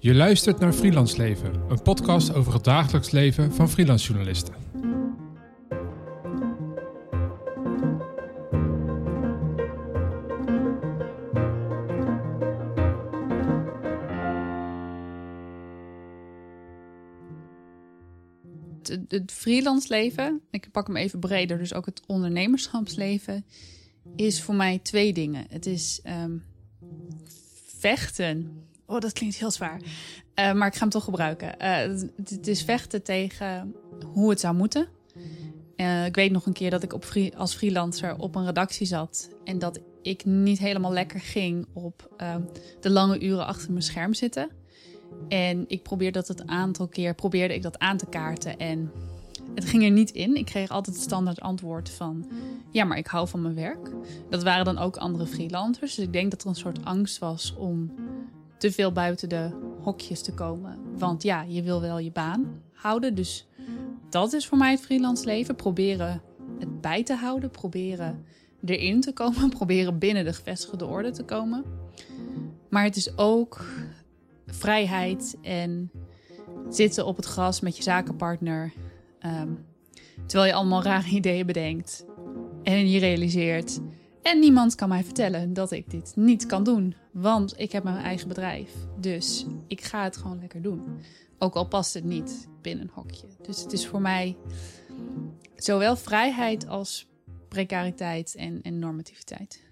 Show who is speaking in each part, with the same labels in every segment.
Speaker 1: Je luistert naar Freelance Leven, een podcast over het dagelijks leven van freelance journalisten.
Speaker 2: Het, het freelance leven, ik pak hem even breder, dus ook het ondernemerschapsleven, is voor mij twee dingen. Het is ehm, vechten. Oh, dat klinkt heel zwaar. Uh, maar ik ga hem toch gebruiken. Uh, het, het, is vechten tegen hoe het zou moeten. Uh, ik weet nog een keer dat ik op free, als freelancer op een redactie zat. En dat ik niet helemaal lekker ging op ehm, de lange uren achter mijn scherm zitten. En ik probeerde dat het aantal keer probeerde ik dat aan te kaarten. En het ging er niet in. Ik kreeg altijd het standaard antwoord van... ja, maar ik hou van mijn werk. Dat waren dan ook andere freelancers. Dus ik denk dat er een soort angst was om te veel buiten de hokjes te komen. Want ja, je wil wel je baan houden. Dus dat is voor mij het freelance leven. Proberen het bij te houden. Proberen erin te komen. Proberen binnen de gevestigde orde te komen. Maar het is ook vrijheid en zitten op het gras met je zakenpartner. Um, terwijl je allemaal rare ideeën bedenkt en je realiseert. En niemand kan mij vertellen dat ik dit niet kan doen. Want ik heb mijn eigen bedrijf. Dus ik ga het gewoon lekker doen. Ook al past het niet binnen een hokje. Dus het is voor mij zowel vrijheid als precariteit en, en normativiteit.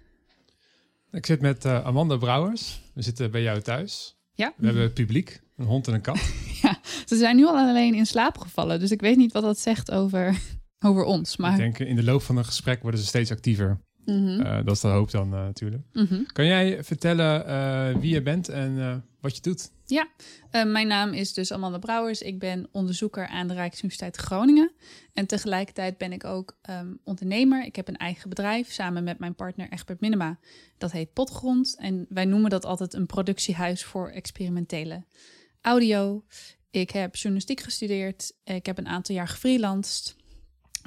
Speaker 1: Ik zit met uh, Amanda Brouwers. We zitten bij jou thuis.
Speaker 2: Ja.
Speaker 1: We hebben publiek, een hond en een kat.
Speaker 2: ja, ze zijn nu al alleen in slaap gevallen. Dus ik weet niet wat dat zegt over, over ons. Maar...
Speaker 1: Ik denk in de loop van een gesprek worden ze steeds actiever. Mm -hmm. uh, dat is de hoop dan uh, natuurlijk. Mm -hmm. Kan jij vertellen uh, wie je bent en wat je doet?
Speaker 2: Ja, mijn naam is dus Amanda Brouwers. Ik ben onderzoeker aan de Rijksuniversiteit Groningen. En tegelijkertijd ben ik ook um, ondernemer. Ik heb een eigen bedrijf samen met mijn partner Egbert Minema. Dat heet Potgrond. En wij noemen dat altijd een productiehuis voor experimentele audio. Ik heb journalistiek gestudeerd. Ik heb een aantal jaar gefreelanced.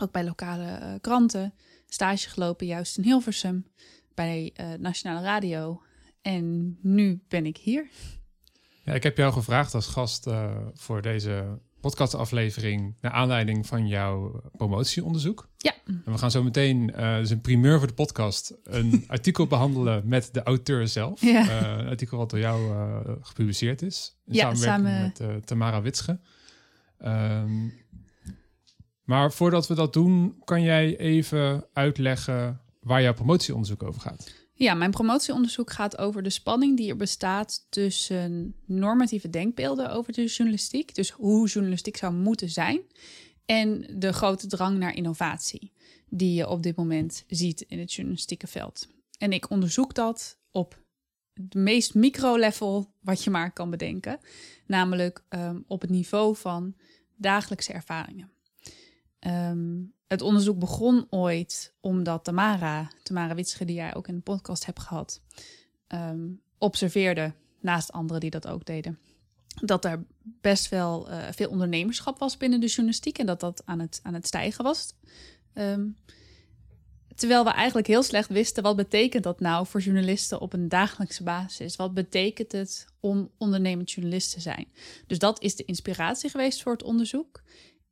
Speaker 2: Ook bij lokale kranten stage gelopen juist in Hilversum bij uh, Nationale Radio. En nu ben ik hier.
Speaker 1: Ja, ik heb jou gevraagd als gast uh, voor deze podcastaflevering naar aanleiding van jouw promotieonderzoek.
Speaker 2: Ja.
Speaker 1: En we gaan zo meteen, uh, dus een primeur voor de podcast, een artikel behandelen met de auteur zelf.
Speaker 2: Ja.
Speaker 1: Uh, een artikel wat door jou uh, gepubliceerd is. In
Speaker 2: ja,
Speaker 1: samenwerking
Speaker 2: samen...
Speaker 1: met Tamara Witsche. Um, maar voordat we dat doen, kan jij even uitleggen waar jouw promotieonderzoek over gaat?
Speaker 2: Ja, mijn promotieonderzoek gaat over de spanning die er bestaat tussen normatieve denkbeelden over de journalistiek, dus hoe journalistiek zou moeten zijn, en de grote drang naar innovatie die je op dit moment ziet in het journalistieke veld. En ik onderzoek dat op het meest micro-level wat je maar kan bedenken, namelijk um, op het niveau van dagelijkse ervaringen. Um, het onderzoek begon ooit omdat Tamara, Tamara Witsche, die jij ook in de podcast hebt gehad, um, observeerde, naast anderen die dat ook deden, dat er best wel uh, veel ondernemerschap was binnen de journalistiek en dat dat aan het, aan het stijgen was. Um, terwijl we eigenlijk heel slecht wisten, wat betekent dat nou voor journalisten op een dagelijkse basis? Wat betekent het om ondernemend journalist te zijn? Dus dat is de inspiratie geweest voor het onderzoek.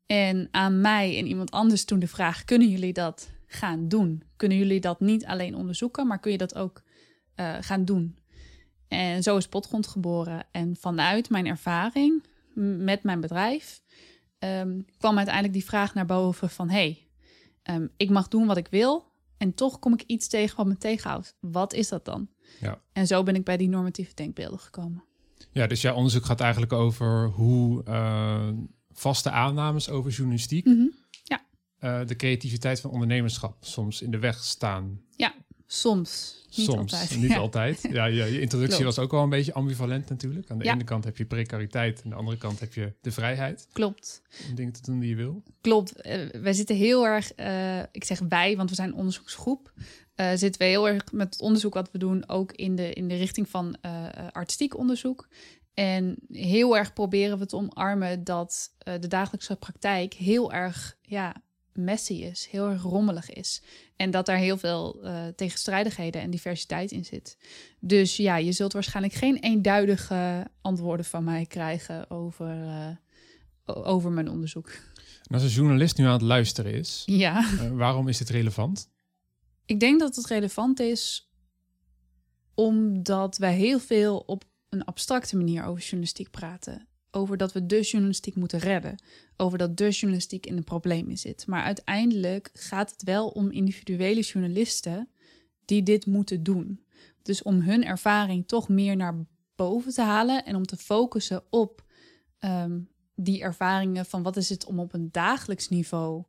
Speaker 2: En aan mij en iemand anders toen de vraag: kunnen jullie dat gaan doen? Kunnen jullie dat niet alleen onderzoeken, maar kun je dat ook uh, gaan doen? En zo is Potgrond geboren. En vanuit mijn ervaring met mijn bedrijf um, kwam uiteindelijk die vraag naar boven van... hey, um, ik mag doen wat ik wil en toch kom ik iets tegen wat me tegenhoudt. Wat is dat dan?
Speaker 1: Ja.
Speaker 2: En zo ben ik bij die normatieve denkbeelden gekomen.
Speaker 1: Ja, dus jouw onderzoek gaat eigenlijk over hoe... Uh vaste aannames over journalistiek,
Speaker 2: mm -hmm. ja.
Speaker 1: uh, de creativiteit van ondernemerschap soms in de weg staan.
Speaker 2: Ja, soms. Niet
Speaker 1: soms,
Speaker 2: altijd.
Speaker 1: niet
Speaker 2: ja.
Speaker 1: altijd. Ja, je, je introductie
Speaker 2: Klopt.
Speaker 1: was ook wel een beetje ambivalent natuurlijk. Aan de
Speaker 2: Ja.
Speaker 1: ene kant heb je precariteit, aan de andere kant heb je de vrijheid
Speaker 2: Klopt.
Speaker 1: om dingen te doen die je wil.
Speaker 2: Klopt. Uh, wij zitten heel erg, uh, ik zeg wij, want we zijn een onderzoeksgroep. Uh, zitten we heel erg met het onderzoek wat we doen ook in de, in de richting van artistiek onderzoek. En heel erg proberen we te omarmen dat uh, de dagelijkse praktijk heel erg ja, messy is, heel erg rommelig is. En dat daar heel veel uh, tegenstrijdigheden en diversiteit in zit. Dus ja, je zult waarschijnlijk geen eenduidige antwoorden van mij krijgen over, uh, over mijn onderzoek.
Speaker 1: En als een journalist nu aan het luisteren is,
Speaker 2: ja.
Speaker 1: Waarom is dit relevant?
Speaker 2: Ik denk dat het relevant is omdat wij heel veel op een abstracte manier over journalistiek praten. Over dat we de journalistiek moeten redden. Over dat de journalistiek in de problemen zit. Maar uiteindelijk gaat het wel om individuele journalisten die dit moeten doen. Dus om hun ervaring toch meer naar boven te halen en om te focussen op um, die ervaringen van wat is het om op een dagelijks niveau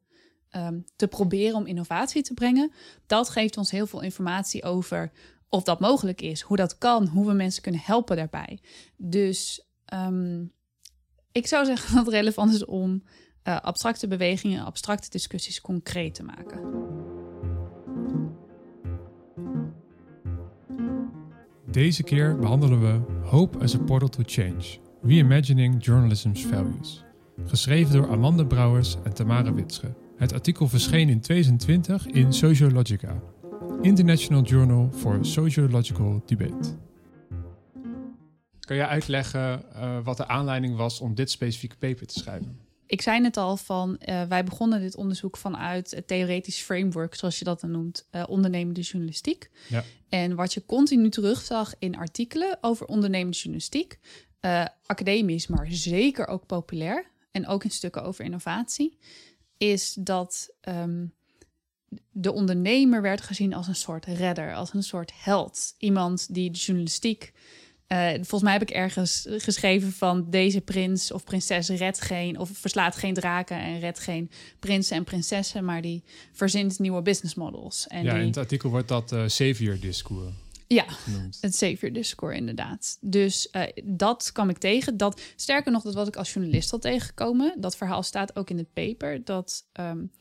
Speaker 2: um, te proberen om innovatie te brengen. Dat geeft ons heel veel informatie over of dat mogelijk is, hoe dat kan, hoe we mensen kunnen helpen daarbij. Dus um, ik zou zeggen dat het relevant is om uh, abstracte bewegingen, abstracte discussies concreet te maken.
Speaker 1: Deze keer behandelen we Hope as a Portal to Change: Reimagining Journalism's Values. Geschreven door Amanda Brouwers en Tamara Witsche. Het artikel verscheen in 2020 in Sociologica, International Journal for Sociological Debate. Kan jij uitleggen uh, wat de aanleiding was om dit specifieke paper te schrijven?
Speaker 2: Ik zei net al van, uh, wij begonnen dit onderzoek vanuit het theoretisch framework, zoals je dat dan noemt, uh, ondernemende journalistiek.
Speaker 1: Ja.
Speaker 2: En wat je continu terugzag in artikelen over ondernemende journalistiek, academisch, maar zeker ook populair, en ook in stukken over innovatie, is dat um, de ondernemer werd gezien als een soort redder, als een soort held. Iemand die de journalistiek. Uh, volgens mij heb ik ergens geschreven van deze prins of prinses redt geen, of verslaat geen draken en redt geen prinsen en prinsessen, maar die verzint nieuwe business models. En
Speaker 1: ja,
Speaker 2: die,
Speaker 1: in het artikel wordt dat uh, savior discours.
Speaker 2: Ja, genoemd. het savior discours inderdaad. Dus uh, dat kwam ik tegen. Dat, sterker nog, dat was ik als journalist al tegengekomen. Dat verhaal staat ook in het paper. Dat um,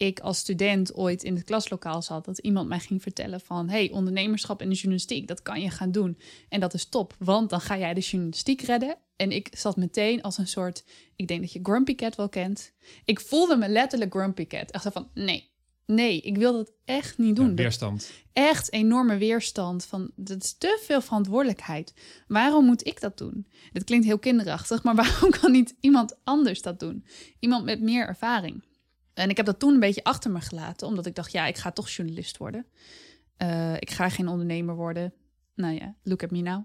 Speaker 2: ik als student ooit in het klaslokaal zat, dat iemand mij ging vertellen van, hey, ondernemerschap in de journalistiek, dat kan je gaan doen. En dat is top, want dan ga jij de journalistiek redden. En ik zat meteen als een soort, ik denk dat je Grumpy Cat wel kent. Ik voelde me letterlijk Grumpy Cat. Echt van, nee, nee, ik wil dat echt niet doen.
Speaker 1: Ja, weerstand.
Speaker 2: echt enorme weerstand van, dat is te veel verantwoordelijkheid. Waarom moet ik dat doen? Dat klinkt heel kinderachtig, maar waarom kan niet iemand anders dat doen? Iemand met meer ervaring. En ik heb dat toen een beetje achter me gelaten, omdat ik dacht, ja, ik ga toch journalist worden. Uh, ik ga geen ondernemer worden. Nou ja, look at me now.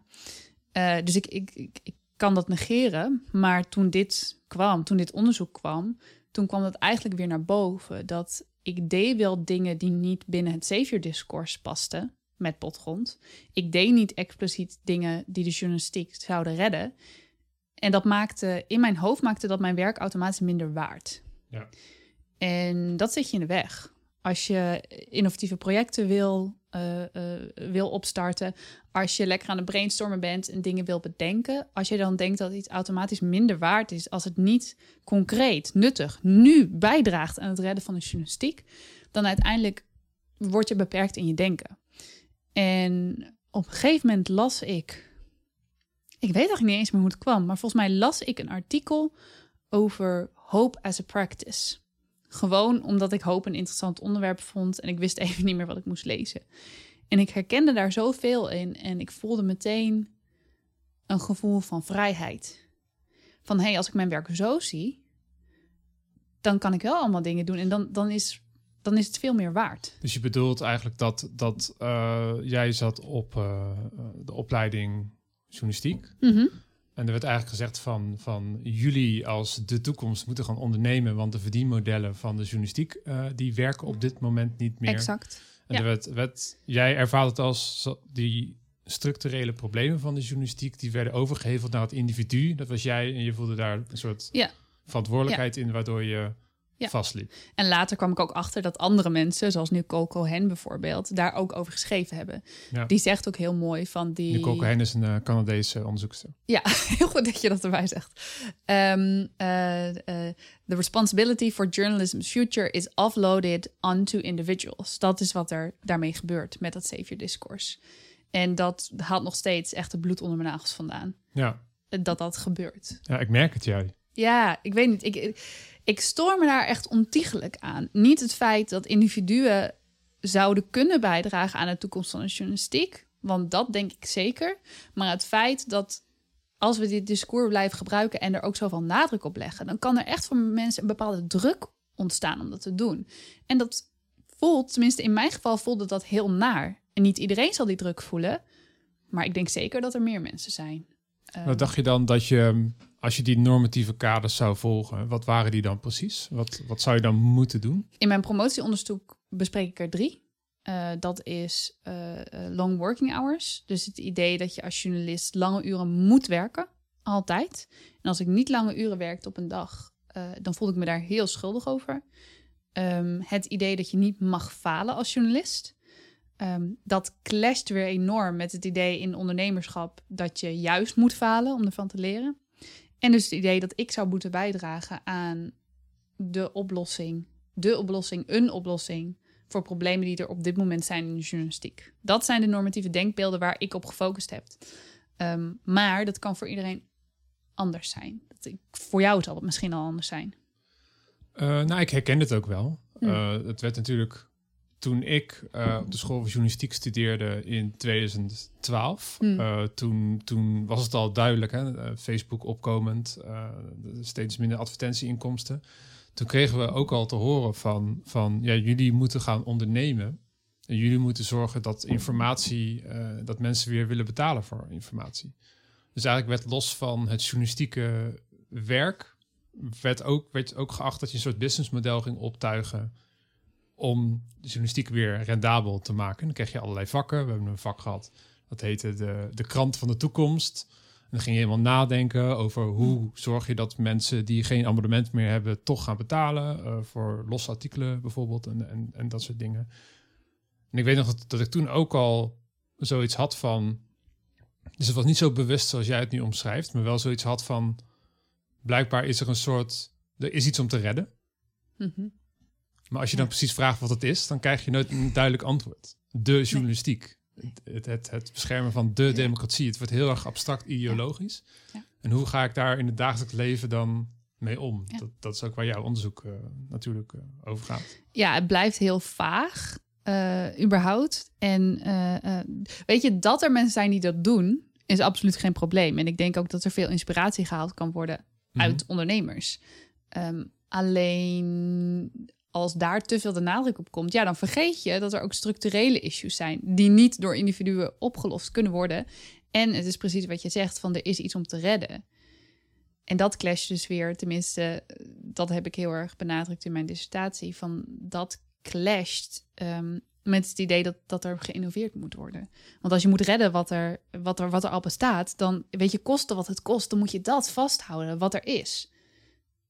Speaker 2: Uh, dus ik, ik, ik, ik, kan dat negeren. Maar toen dit kwam, toen dit onderzoek kwam, toen kwam dat eigenlijk weer naar boven. Dat ik deed wel dingen die niet binnen het savior-discours pasten met potgrond. Ik deed niet expliciet dingen die de journalistiek zouden redden. En dat maakte, in mijn hoofd maakte dat mijn werk automatisch minder waard.
Speaker 1: Ja.
Speaker 2: En dat zit je in de weg. Als je innovatieve projecten wil, uh, uh, wil opstarten, als je lekker aan het brainstormen bent en dingen wil bedenken, als je dan denkt dat iets automatisch minder waard is als het niet concreet, nuttig, nu bijdraagt aan het redden van de journalistiek, dan uiteindelijk word je beperkt in je denken. En op een gegeven moment las ik, ik weet eigenlijk niet eens meer hoe het kwam, maar volgens mij las ik een artikel over hope as a practice. Gewoon omdat ik hoop een interessant onderwerp vond en ik wist even niet meer wat ik moest lezen. En ik herkende daar zoveel in en ik voelde meteen een gevoel van vrijheid. Van hé, hey, als ik mijn werk zo zie, dan kan ik wel allemaal dingen doen en dan, dan, is, dan is het veel meer waard.
Speaker 1: Dus je bedoelt eigenlijk dat, dat uh, jij zat op uh, de opleiding journalistiek.
Speaker 2: Mm -hmm.
Speaker 1: En er werd eigenlijk gezegd van, van jullie als de toekomst moeten gaan ondernemen, want de verdienmodellen van de journalistiek uh, die werken op dit moment niet meer.
Speaker 2: Exact.
Speaker 1: En
Speaker 2: ja.
Speaker 1: er werd, werd, jij ervaart het als die structurele problemen van de journalistiek, die werden overgeheveld naar het individu. Dat was jij en je voelde daar een soort
Speaker 2: ja.
Speaker 1: verantwoordelijkheid ja. in, waardoor je
Speaker 2: Ja.
Speaker 1: vastliep.
Speaker 2: En later kwam ik ook achter dat andere mensen, zoals nu Coco Hen bijvoorbeeld, daar ook over geschreven hebben.
Speaker 1: Ja.
Speaker 2: Die zegt ook heel mooi van die.
Speaker 1: Nicole Hen is een uh, Canadese onderzoekster.
Speaker 2: Ja, heel goed dat je dat erbij zegt. Um, uh, uh, the responsibility for journalism's future is offloaded onto individuals. Dat is wat er daarmee gebeurt met dat savior discourse. En dat haalt nog steeds echt het bloed onder mijn nagels vandaan.
Speaker 1: Ja,
Speaker 2: Dat dat gebeurt.
Speaker 1: ja ik merk het jij.
Speaker 2: Ja, ik weet niet. Ik, ik, ik stoor me daar echt ontiegelijk aan. Niet het feit dat individuen zouden kunnen bijdragen aan de toekomst van de journalistiek. Want dat denk ik zeker. Maar het feit dat als we dit discours blijven gebruiken en er ook zoveel nadruk op leggen, dan kan er echt voor mensen een bepaalde druk ontstaan om dat te doen. En dat voelt, tenminste in mijn geval voelde dat heel naar. En niet iedereen zal die druk voelen, maar ik denk zeker dat er meer mensen zijn.
Speaker 1: Wat ehm, dacht je dan dat je, als je die normatieve kaders zou volgen, wat waren die dan precies? Wat, wat zou je dan moeten doen?
Speaker 2: In mijn promotieonderzoek bespreek ik er drie. Uh, dat is uh, long working hours. Dus het idee dat je als journalist lange uren moet werken, altijd. En als ik niet lange uren werkte op een dag, dan voelde ik me daar heel schuldig over. Um, het idee dat je niet mag falen als journalist. Um, dat clasht weer enorm met het idee in ondernemerschap dat je juist moet falen om ervan te leren. En dus het idee dat ik zou moeten bijdragen aan de oplossing, de oplossing, een oplossing voor problemen die er op dit moment zijn in de journalistiek. Dat zijn de normatieve denkbeelden waar ik op gefocust heb. Um, maar dat kan voor iedereen anders zijn. Dat ik, voor jou zal het misschien al anders zijn.
Speaker 1: Uh, nou, ik herken het ook wel. Hm. Uh, het werd natuurlijk toen ik uh, op de school van journalistiek studeerde in 2012. Hm. toen, toen was het al duidelijk, hè? Facebook opkomend, steeds minder advertentieinkomsten toen kregen we ook al te horen van, van ja, jullie moeten gaan ondernemen. En jullie moeten zorgen dat informatie, dat mensen weer willen betalen voor informatie. Dus eigenlijk werd los van het journalistieke werk, werd ook, werd ook geacht dat je een soort businessmodel ging optuigen om de journalistiek weer rendabel te maken. Dan kreeg je allerlei vakken. We hebben een vak gehad, dat heette de, de krant van de toekomst dan ging je helemaal nadenken over hoe zorg je dat mensen die geen abonnement meer hebben, toch gaan betalen. Uh, voor losse artikelen bijvoorbeeld en, en, en dat soort dingen. En ik weet nog dat, dat ik toen ook al zoiets had van. Dus het was niet zo bewust zoals jij het nu omschrijft, maar wel zoiets had van. Blijkbaar is er een soort. Er is iets om te redden. Mhm. Maar als je dan precies vraagt wat het is, dan krijg je nooit een duidelijk antwoord. De journalistiek het, het, het, beschermen van de democratie. Het wordt heel erg abstract ideologisch. Ja. En hoe ga ik daar in het dagelijks leven dan mee om? Dat, dat, is ook waar jouw onderzoek uh, natuurlijk uh, over gaat.
Speaker 2: Ja, het blijft heel vaag, uh, überhaupt. En weet je, dat er mensen zijn die dat doen, is absoluut geen probleem. En ik denk ook dat er veel inspiratie gehaald kan worden uit mhm. ondernemers. Um, alleen als daar te veel de nadruk op komt, ja, dan vergeet je dat er ook structurele issues zijn die niet door individuen opgelost kunnen worden. En het is precies wat je zegt: van er is iets om te redden. En dat clasht dus weer, tenminste, dat heb ik heel erg benadrukt in mijn dissertatie, van dat clasht um, met het idee dat, dat er geïnnoveerd moet worden. Want als je moet redden wat er, wat, er, wat er al bestaat, dan weet je kosten wat het kost, dan moet je dat vasthouden, wat er is.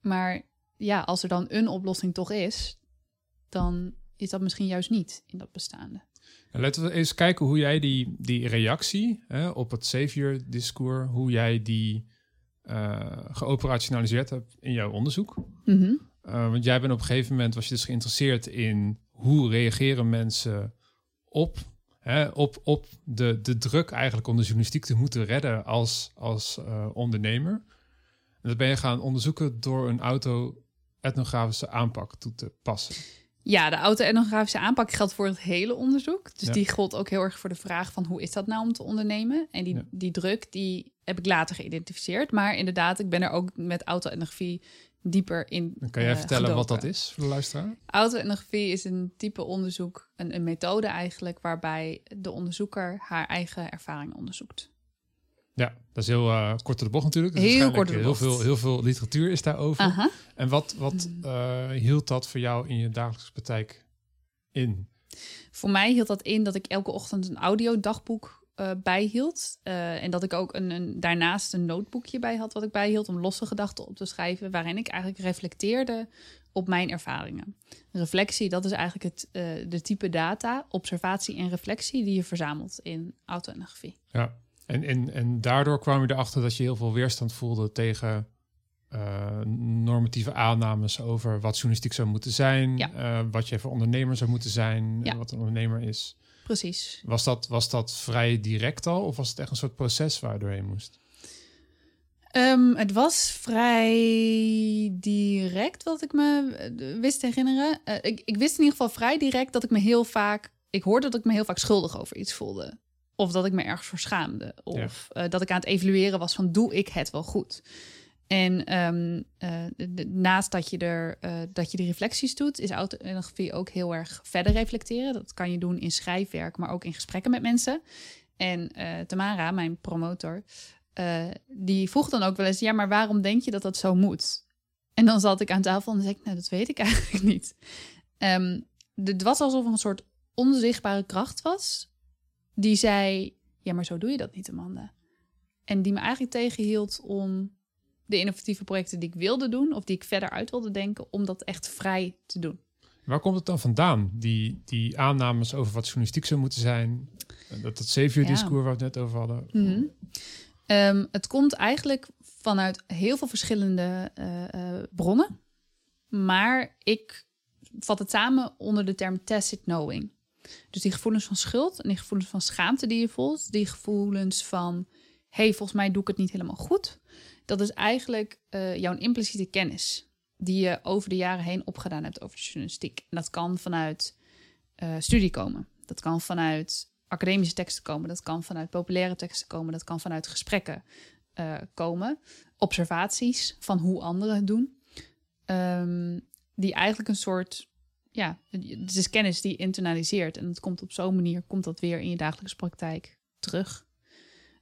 Speaker 2: Maar ja, als er dan een oplossing toch is, dan is dat misschien juist niet in dat bestaande.
Speaker 1: laten we eens kijken hoe jij die, die reactie hè, op het savior-discours, hoe jij die uh, geoperationaliseerd hebt in jouw onderzoek. Mhm. Eh, want jij bent op een gegeven moment, was je dus geïnteresseerd in hoe reageren mensen op, hè, op, op de, de druk eigenlijk om de journalistiek te moeten redden als, als uh, ondernemer. En dat ben je gaan onderzoeken door een auto etnografische aanpak toe te passen.
Speaker 2: Ja, de auto-etnografische aanpak geldt voor het hele onderzoek. Dus die gold ook heel erg voor de vraag van hoe is dat nou om te ondernemen? En die, die druk, die heb ik later geïdentificeerd. Maar inderdaad, ik ben er ook met auto-etnografie dieper in
Speaker 1: Dan Kan jij uh, vertellen wat dat is voor de luisteraar?
Speaker 2: Auto-etnografie is een type onderzoek, een, een methode eigenlijk... waarbij de onderzoeker haar eigen ervaring onderzoekt.
Speaker 1: Ja, dat is heel uh, kort de bocht natuurlijk.
Speaker 2: heel kort de
Speaker 1: heel Veel, heel veel literatuur is daarover. En wat, wat uh, hield dat voor jou in je dagelijkse praktijk in?
Speaker 2: Voor mij hield dat in dat ik elke ochtend een audiodagboek uh, bijhield. en dat ik ook een, een, daarnaast een notebookje bij had wat ik bijhield om losse gedachten op te schrijven. Waarin ik eigenlijk reflecteerde op mijn ervaringen. Reflectie, dat is eigenlijk het, de type data, observatie en reflectie die je verzamelt in auto-etnografie.
Speaker 1: Ja, en, en, en daardoor kwam je erachter dat je heel veel weerstand voelde tegen uh, normatieve aannames over wat journalistiek zou moeten zijn, ja. uh, wat je voor ondernemer zou moeten zijn, ja. wat een ondernemer is.
Speaker 2: Precies.
Speaker 1: Was dat, was dat vrij direct al of was het echt een soort proces waar je doorheen moest?
Speaker 2: Ehm, het was vrij direct wat ik me eh, wist te herinneren. Eh, ik, ik wist in ieder geval vrij direct dat ik me heel vaak... Ik hoorde dat ik me heel vaak schuldig over iets voelde. Of dat ik me ergens voor schaamde. Of eh, dat ik aan het evalueren was van doe ik het wel goed. En ehm, eh, de- de- naast dat je, er, eh, dat je de reflecties doet, is autoetografie ook heel erg verder reflecteren. Dat kan je doen in schrijfwerk, maar ook in gesprekken met mensen. En Tamara, mijn promotor, die vroeg dan ook wel eens: ja, maar waarom denk je dat dat zo moet? En dan zat ik aan tafel en zei ik: nou, dat weet ik eigenlijk niet. De- het was alsof er een soort onzichtbare kracht was, die zei: ja, maar zo doe je dat niet, Amanda. En die me eigenlijk tegenhield om de innovatieve projecten die ik wilde doen, of die ik verder uit wilde denken, om dat echt vrij te doen.
Speaker 1: Waar komt het dan vandaan? Die, die aannames over wat journalistiek zou moeten zijn. eh, Dat het Savior-discours waar we het net over hadden.
Speaker 2: Mhm. Ehm, het komt eigenlijk vanuit heel veel verschillende eh, eh, bronnen. Maar ik vat het samen onder de term tacit knowing. Dus die gevoelens van schuld en die gevoelens van schaamte die je voelt. Die gevoelens van, hey, volgens mij doe ik het niet helemaal goed. Dat is eigenlijk eh, jouw impliciete kennis. Die je over de jaren heen opgedaan hebt over journalistiek. En dat kan vanuit eh, studie komen. Dat kan vanuit academische teksten komen. Dat kan vanuit populaire teksten komen. Dat kan vanuit gesprekken eh, komen. Observaties van hoe anderen het doen. Ehm, die eigenlijk een soort... Ja, het is kennis die internaliseert. En het komt op zo'n manier, komt dat weer in je dagelijkse praktijk terug.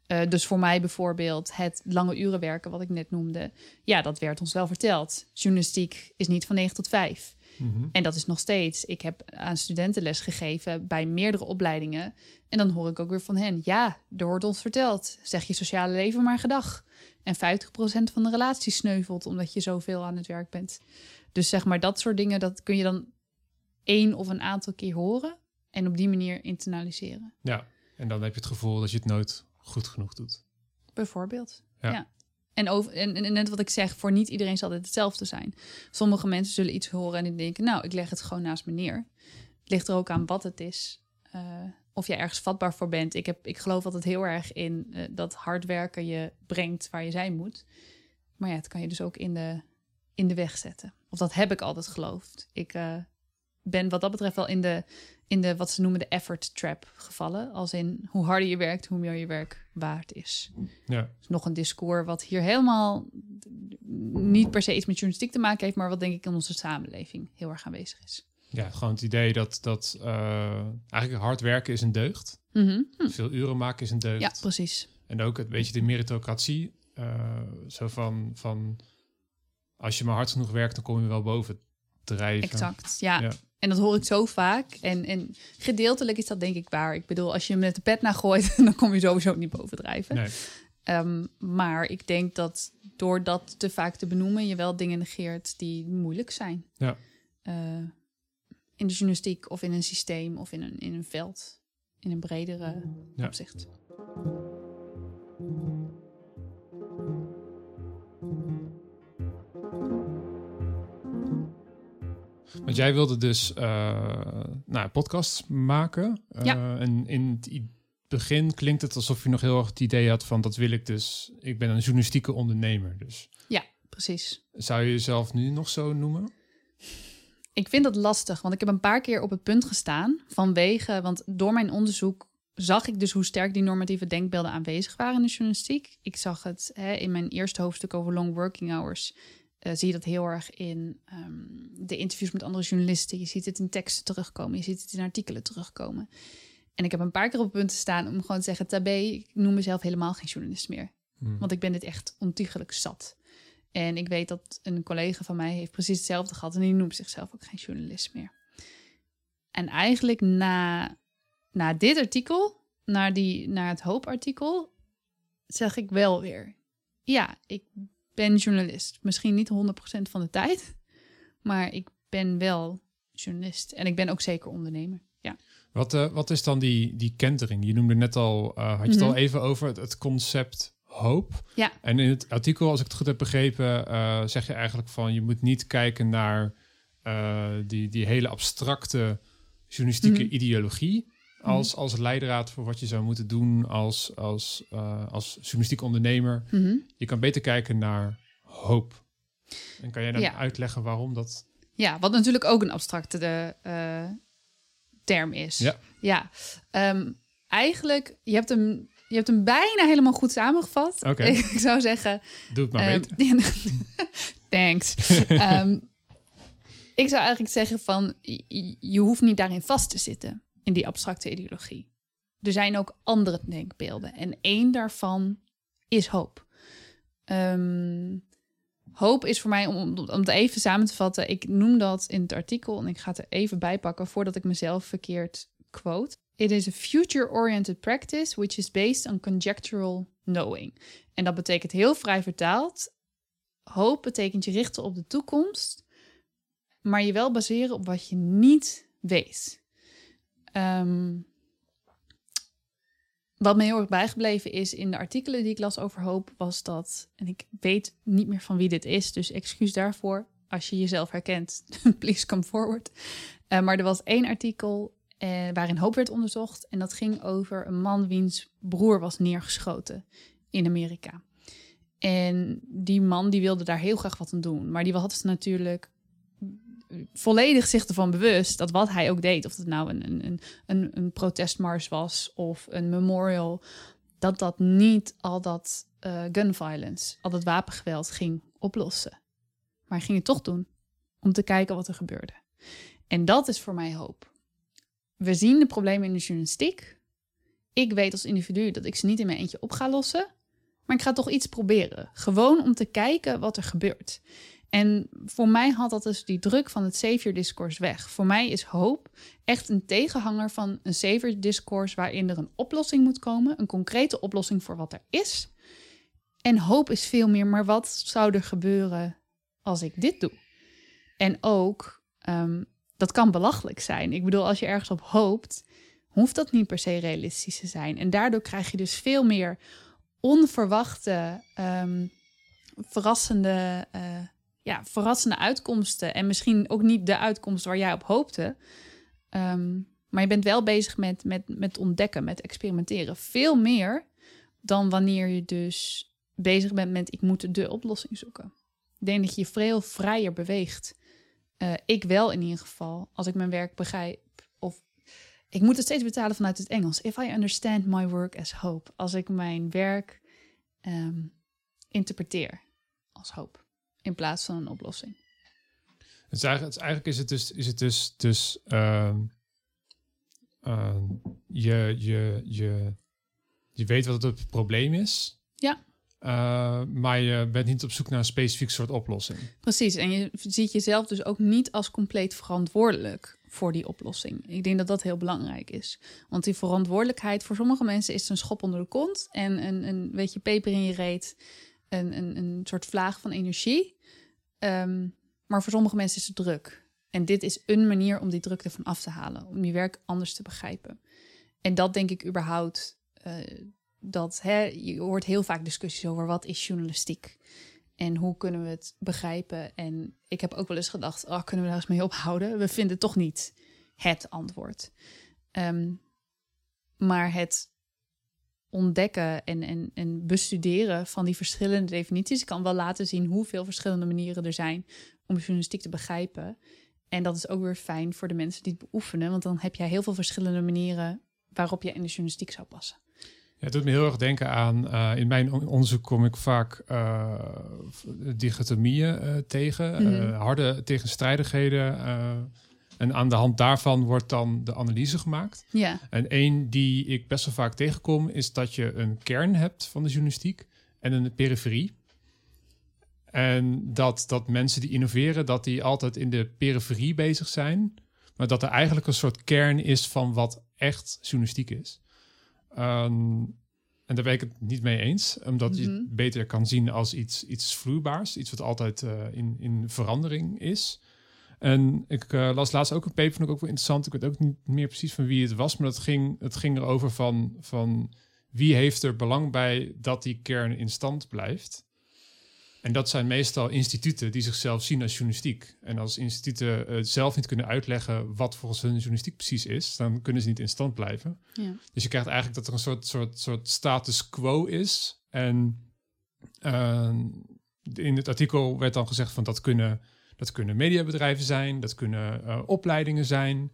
Speaker 2: Eh, dus voor mij bijvoorbeeld het lange uren werken, wat ik net noemde. Ja, dat werd ons wel verteld. Journalistiek is niet van 9 tot 5.
Speaker 1: Mhm.
Speaker 2: En dat is nog steeds. Ik heb aan studenten les gegeven bij meerdere opleidingen. En dan hoor ik ook weer van hen: ja, er wordt ons verteld. Zeg je sociale leven maar gedag. En 50% van de relaties sneuvelt omdat je zoveel aan het werk bent. Dus zeg maar, dat soort dingen, dat kun je dan één of een aantal keer horen. En op die manier internaliseren.
Speaker 1: Ja, en dan heb je het gevoel dat je het nooit goed genoeg doet.
Speaker 2: Bijvoorbeeld.
Speaker 1: Ja.
Speaker 2: Ja. En, over, en, en net wat ik zeg, voor niet iedereen zal het hetzelfde zijn. Sommige mensen zullen iets horen en die denken, nou, ik leg het gewoon naast me neer. Het ligt er ook aan wat het is. eh, of je ergens vatbaar voor bent. Ik, heb, ik geloof altijd heel erg in eh, dat hard werken je brengt waar je zijn moet. Maar ja, het kan je dus ook in de, in de weg zetten. Of dat heb ik altijd geloofd. Ik eh, ben wat dat betreft wel in de, in de, wat ze noemen de effort trap gevallen. Als in, hoe harder je werkt, hoe meer je werk waard is
Speaker 1: Ja,
Speaker 2: is nog een discours wat hier helemaal niet per se iets met journalistiek te maken heeft, maar wat denk ik in onze samenleving heel erg aanwezig is.
Speaker 1: ja gewoon het idee dat, dat eh, eigenlijk hard werken is een deugd.
Speaker 2: Mhm. Hm.
Speaker 1: Veel uren maken is een deugd.
Speaker 2: Ja, precies.
Speaker 1: En ook het beetje de meritocratie. eh, zo van, van als je maar hard genoeg werkt, dan kom je wel boven drijven.
Speaker 2: Exact. Ja.
Speaker 1: Ja.
Speaker 2: En dat hoor ik zo vaak. En, en gedeeltelijk is dat denk ik waar. Ik bedoel, als je hem met de pet naar gooit, dan kom je sowieso niet bovendrijven.
Speaker 1: Nee.
Speaker 2: Ehm, maar ik denk dat door dat te vaak te benoemen, je wel dingen negeert die moeilijk zijn.
Speaker 1: Ja.
Speaker 2: Eh, in de journalistiek of in een systeem of in een, in een veld. In een bredere
Speaker 1: Ja.
Speaker 2: opzicht.
Speaker 1: Want jij wilde dus eh nou, podcasts maken. Eh,
Speaker 2: Ja.
Speaker 1: En in het begin klinkt het alsof je nog heel erg het idee had van dat wil ik dus. Ik ben een journalistieke ondernemer. Dus
Speaker 2: Precies.
Speaker 1: zou je jezelf nu nog zo noemen?
Speaker 2: Ik vind dat lastig, want ik heb een paar keer op het punt gestaan vanwege, want door mijn onderzoek zag ik dus hoe sterk die normatieve denkbeelden aanwezig waren in de journalistiek. Ik zag het hè, in mijn eerste hoofdstuk over long working hours. Eh, zie je dat heel erg in ehm, de interviews met andere journalisten. Je ziet het in teksten terugkomen, je ziet het in artikelen terugkomen. En ik heb een paar keer op het punt gestaan om gewoon te zeggen: Tabé, ik noem mezelf helemaal geen journalist meer.
Speaker 1: Hmm.
Speaker 2: Want ik ben dit echt ontiegelijk zat. En ik weet dat een collega van mij heeft precies hetzelfde gehad. En die noemt zichzelf ook geen journalist meer. En eigenlijk na, na dit artikel, naar, die, naar het hoopartikel, zeg ik wel weer... Ja, ik ben journalist. Misschien niet 100% van de tijd. Maar ik ben wel journalist. En ik ben ook zeker ondernemer. Ja.
Speaker 1: Wat, eh, wat is dan die, die kentering? Je noemde net al, eh, had je het
Speaker 2: Mhm.
Speaker 1: al even over het, het concept hoop.
Speaker 2: Ja.
Speaker 1: En in het artikel, als ik het goed heb begrepen, eh, zeg je eigenlijk van je moet niet kijken naar die, die hele abstracte journalistieke
Speaker 2: Mhm.
Speaker 1: ideologie. Als, als leidraad voor wat je zou moeten doen als, als, uh, als journalistiek ondernemer.
Speaker 2: Mhm.
Speaker 1: Je kan beter kijken naar hoop. En kan jij dan uitleggen waarom dat...
Speaker 2: Ja, wat natuurlijk ook een abstracte uh, term is.
Speaker 1: Ja.
Speaker 2: ja. Ehm, eigenlijk, je hebt hem je hebt hem bijna helemaal goed samengevat.
Speaker 1: Oké.
Speaker 2: Ik zou zeggen...
Speaker 1: Doe het maar
Speaker 2: um, Thanks. Ehm, ik zou eigenlijk zeggen van... Je hoeft niet daarin vast te zitten. In die abstracte ideologie. Er zijn ook andere denkbeelden. En één daarvan is hoop. Ehm, hoop is voor mij, om, om het even samen te vatten... Ik noem dat in het artikel en ik ga het er even bij pakken... voordat ik mezelf verkeerd quote. It is a future-oriented practice which is based on conjectural knowing. En dat betekent heel vrij vertaald. Hoop betekent je richten op de toekomst, maar je wel baseren op wat je niet weet. Ehm, wat me heel erg bijgebleven is in de artikelen die ik las over hoop, was dat, en ik weet niet meer van wie dit is, dus excuus daarvoor. Als je jezelf herkent, please come forward. Uh, maar er was één artikel eh, waarin hoop werd onderzocht. En dat ging over een man wiens broer was neergeschoten in Amerika. En die man die wilde daar heel graag wat aan doen. Maar die had natuurlijk volledig zich ervan bewust dat wat hij ook deed, of het nou een, een, een, een protestmars was of een memorial, dat dat niet al dat uh, gun violence, al dat wapengeweld ging oplossen. Maar hij ging het toch doen om te kijken wat er gebeurde. En dat is voor mij hoop we zien de problemen in de journalistiek. Ik weet als individu dat ik ze niet in mijn eentje op ga lossen. Maar ik ga toch iets proberen. Gewoon om te kijken wat er gebeurt. En voor mij had dat dus die druk van het savior-discours weg. Voor mij is hoop echt een tegenhanger van een savior-discours waarin er een oplossing moet komen. Een concrete oplossing voor wat er is. En hoop is veel meer, maar wat zou er gebeuren als ik dit doe? En ook, ehm, dat kan belachelijk zijn. Ik bedoel, als je ergens op hoopt, hoeft dat niet per se realistisch te zijn. En daardoor krijg je dus veel meer onverwachte, um, verrassende, uh, ja, verrassende uitkomsten. En misschien ook niet de uitkomst waar jij op hoopte. Um, maar je bent wel bezig met, met, met ontdekken, met experimenteren. Veel meer dan wanneer je dus bezig bent met ik moet de oplossing zoeken. Ik denk dat je veel vrijer beweegt uh, ik wel in ieder geval, als ik mijn werk begrijp. Of ik moet het steeds betalen vanuit het Engels. If I understand my work as hope. Als ik mijn werk um, interpreteer als hoop. In plaats van een oplossing.
Speaker 1: Het is eigenlijk, eigenlijk is het dus, is het dus, dus uh, uh, je, je, je, je weet wat het probleem is.
Speaker 2: Ja.
Speaker 1: Uh, maar je bent niet op zoek naar een specifiek soort oplossing.
Speaker 2: Precies, en je ziet jezelf dus ook niet als compleet verantwoordelijk voor die oplossing. Ik denk dat dat heel belangrijk is. Want die verantwoordelijkheid voor sommige mensen is een schop onder de kont en een, een beetje peper in je reet, een, een, een soort vlaag van energie. Um, maar voor sommige mensen is het druk. En dit is een manier om die druk ervan af te halen, om je werk anders te begrijpen. En dat denk ik überhaupt. Uh, dat hè, je hoort heel vaak discussies over wat is journalistiek en hoe kunnen we het begrijpen. En ik heb ook wel eens gedacht, oh, kunnen we daar eens mee ophouden? We vinden toch niet het antwoord. Um, maar het ontdekken en, en, en bestuderen van die verschillende definities kan wel laten zien hoeveel verschillende manieren er zijn om journalistiek te begrijpen. En dat is ook weer fijn voor de mensen die het beoefenen, want dan heb jij heel veel verschillende manieren waarop je in de journalistiek zou passen
Speaker 1: het doet me heel erg denken aan, uh, in mijn onderzoek kom ik vaak uh, dichotomieën uh, tegen, mm -hmm. harde tegenstrijdigheden. En aan de hand daarvan wordt dan de analyse gemaakt.
Speaker 2: Ja.
Speaker 1: En één die ik best wel vaak tegenkom, is dat je een kern hebt van de journalistiek en een periferie. En dat, dat mensen die innoveren, dat die altijd in de periferie bezig zijn. Maar dat er eigenlijk een soort kern is van wat echt journalistiek is. Um, en daar ben ik het niet mee eens, omdat je het mhm. beter kan zien als iets, iets vloeibaars, iets wat altijd uh, in, in verandering is. En ik uh, las laatst ook een paper, vond ik ook wel interessant. Ik weet ook niet meer precies van wie het was, maar dat ging, het ging erover van, van wie heeft er belang bij dat die kern in stand blijft. En dat zijn meestal instituten die zichzelf zien als journalistiek. En als instituten uh, zelf niet kunnen uitleggen wat volgens hun journalistiek precies is, dan kunnen ze niet in stand blijven.
Speaker 2: Ja.
Speaker 1: Dus je krijgt eigenlijk dat er een soort, soort, soort status quo is. En uh, in het artikel werd dan gezegd van dat kunnen, dat kunnen mediabedrijven zijn, dat kunnen uh, opleidingen zijn.